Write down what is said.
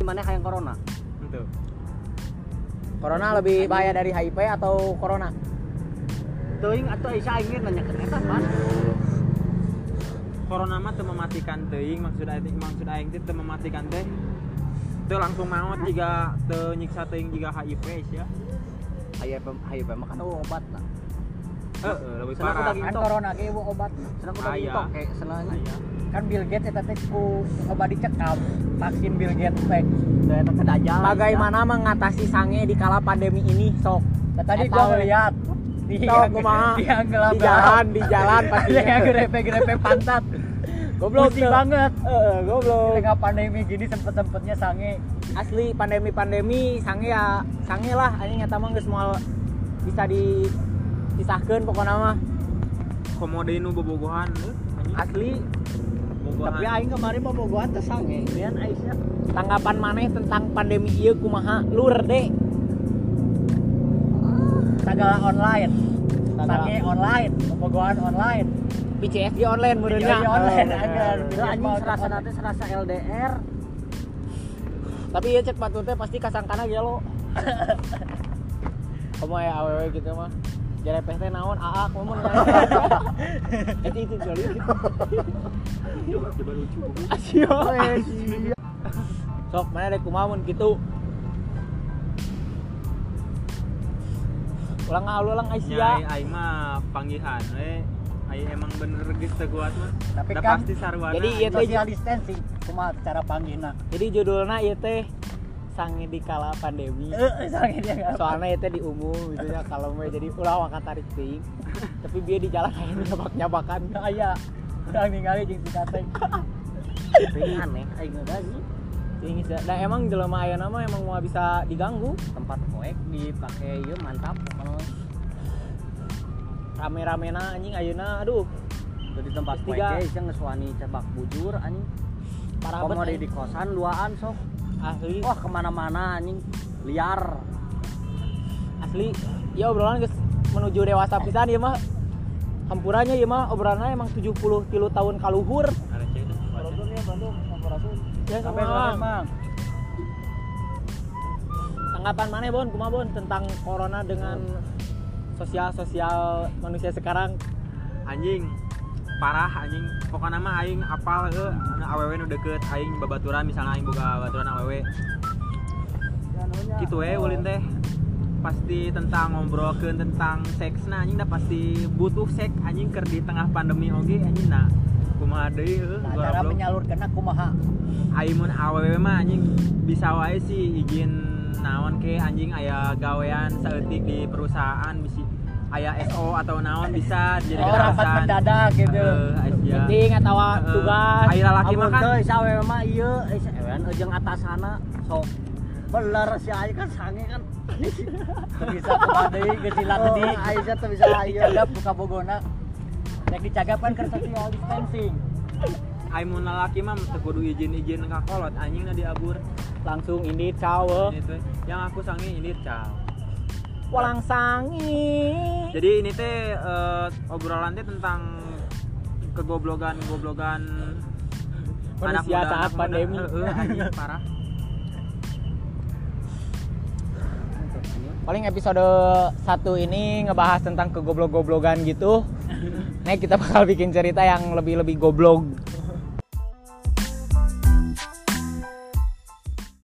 Gimana kayak corona? Itu. Corona lebih bahaya dari HIV atau corona? Teuing atau Aisyah aing nanya ke eta pan. Corona mah teu mematikan teuing maksud aing maksud aing teh teu mematikan teh. Teu langsung maot jika teu nyiksa teuing jika HIV ya. HIV HIV mah kan obat lah. Heeh, lebih Senang parah. Kan Gitu. corona ge obat. Senang Aya. gitu kayak senangnya. Aya. Kan Bill Gates eta teh ku obat dicekam. Vaksin Bill Gates teh. Eta teh dajal. Bagaimana mengatasi sange di kala pandemi ini sok? Tadi gua ngeliat Di kumaha? Di jalan, di jalan pasti Dia grepe-grepe pantat. goblok Pusing banget. Heeh, goblok. Di tengah pandemi gini sempet-sempetnya sange. Asli pandemi-pandemi sange ya sange lah anjing eta mah geus moal bisa dipisahkeun pokoknya mah. Komo deui nu bobogohan anjing. Asli Bobogohan. Tapi aing kemarin mau bogohan teh sange. Lian Aisyah. tanggapan maneh tentang pandemi ieu kumaha lur deh Segala online. Sange online, pembogohan online. BCS di online meureunnya Iya, di online, Oh, agar. anjing serasa nanti serasa LDR. tapi ya cek patut teh pasti kasangkana gelo kamu ya awewe gitu mah jarepeh teh naon aa mau Itu itu lucu. asio sok mana dek kumamun gitu ulang ulang Aisyah Nyai mah panggihan we. Aing emang bener geus teu kuat mah. Tapi kan- pasti sarwana. Jadi ieu teh Social distancing. Kumaha cara panggilna? jadi judulnya ieu teh sange di kala pandemi Eh, sange dia enggak. soalnya itu di umum gitu ya kalau mau jadi ulah wakat tarik ting tapi dia di jalan kayak nyabak nyabakan Aya. Udah ningali jeung si Kateng. Tapi aneh aing lagi Ting, nah emang jelema aya nama emang mau bisa diganggu tempat poek dipakai ieu mantap kalau rame-rame na anjing ayeuna aduh di tempat poek ge jeung geus wani cebak bujur anjing. parah banget di kosan duaan sok. Asli. Wah ke mana-mana anjing. Liar. asli. Ya obrolan guys menuju dewasa pisan ya mah. Hampurannya ya mah obrolannya emang 70 tilu tahun kaluhur. Itu. ya Bandung Sampurasun. ya Sampai sore mang. tanggapan mana bon? Kumaha bon tentang corona dengan sosial sosial manusia sekarang? Anjing parah anjing. Pokoknya mah aing apal anu awewe nu deket aing babaturan misalnya aing boga babaturan awewe gitu we ulin teh. Pasti tentang ngobrolkeun tentang seks nah anjing dah pasti butuh seks anjing keur di tengah pandemi oge anjing nah. Kumaha deui heuh Nah, cara goblok menyalurkeunna kumaha? aing mun awewe mah anjing bisa wae sih izin naon ke anjing aya gawean saeutik di perusahaan bisi aya SO atau naon bisa jadi Oh, rapat mendadak gitu. Aja. meeting atau Heeh. tugas Aya lalaki mah kan Teu isa we mah ieu, isa ewen jeung atasana sok. Bener si Aing kan sange kan. Bisa deui geus silat Oh, Aisyah teu bisa ieu dicagap buka bogona. Rek dicagap kan keur social distancing. aing mun lalaki mah teu kudu izin-izin ka kolot anjing na diabur. langsung ini cawe yang aku sange ini caw. Walang sangi Jadi ini teh eh, obrolan teh tentang kegoblogan-goblogan Manusia saat anak muda. pandemi. Heeh, anjing parah. paling episode satu ini ngebahas tentang kegoblok-goblogan gitu Nah kita bakal bikin cerita yang lebih-lebih goblok